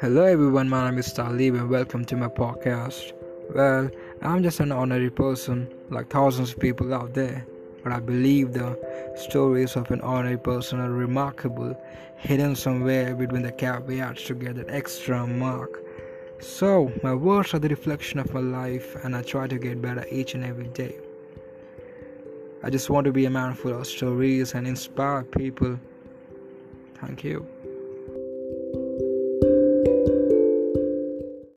Hello everyone, my name is Talib and welcome to my podcast. Well, I'm just an ordinary person like thousands of people out there, but I believe the stories of an ordinary person are remarkable, hidden somewhere between the caveats to get that extra mark. So, my words are the reflection of my life, and I try to get better each and every day. I just want to be a man full of stories and inspire people. Thank you.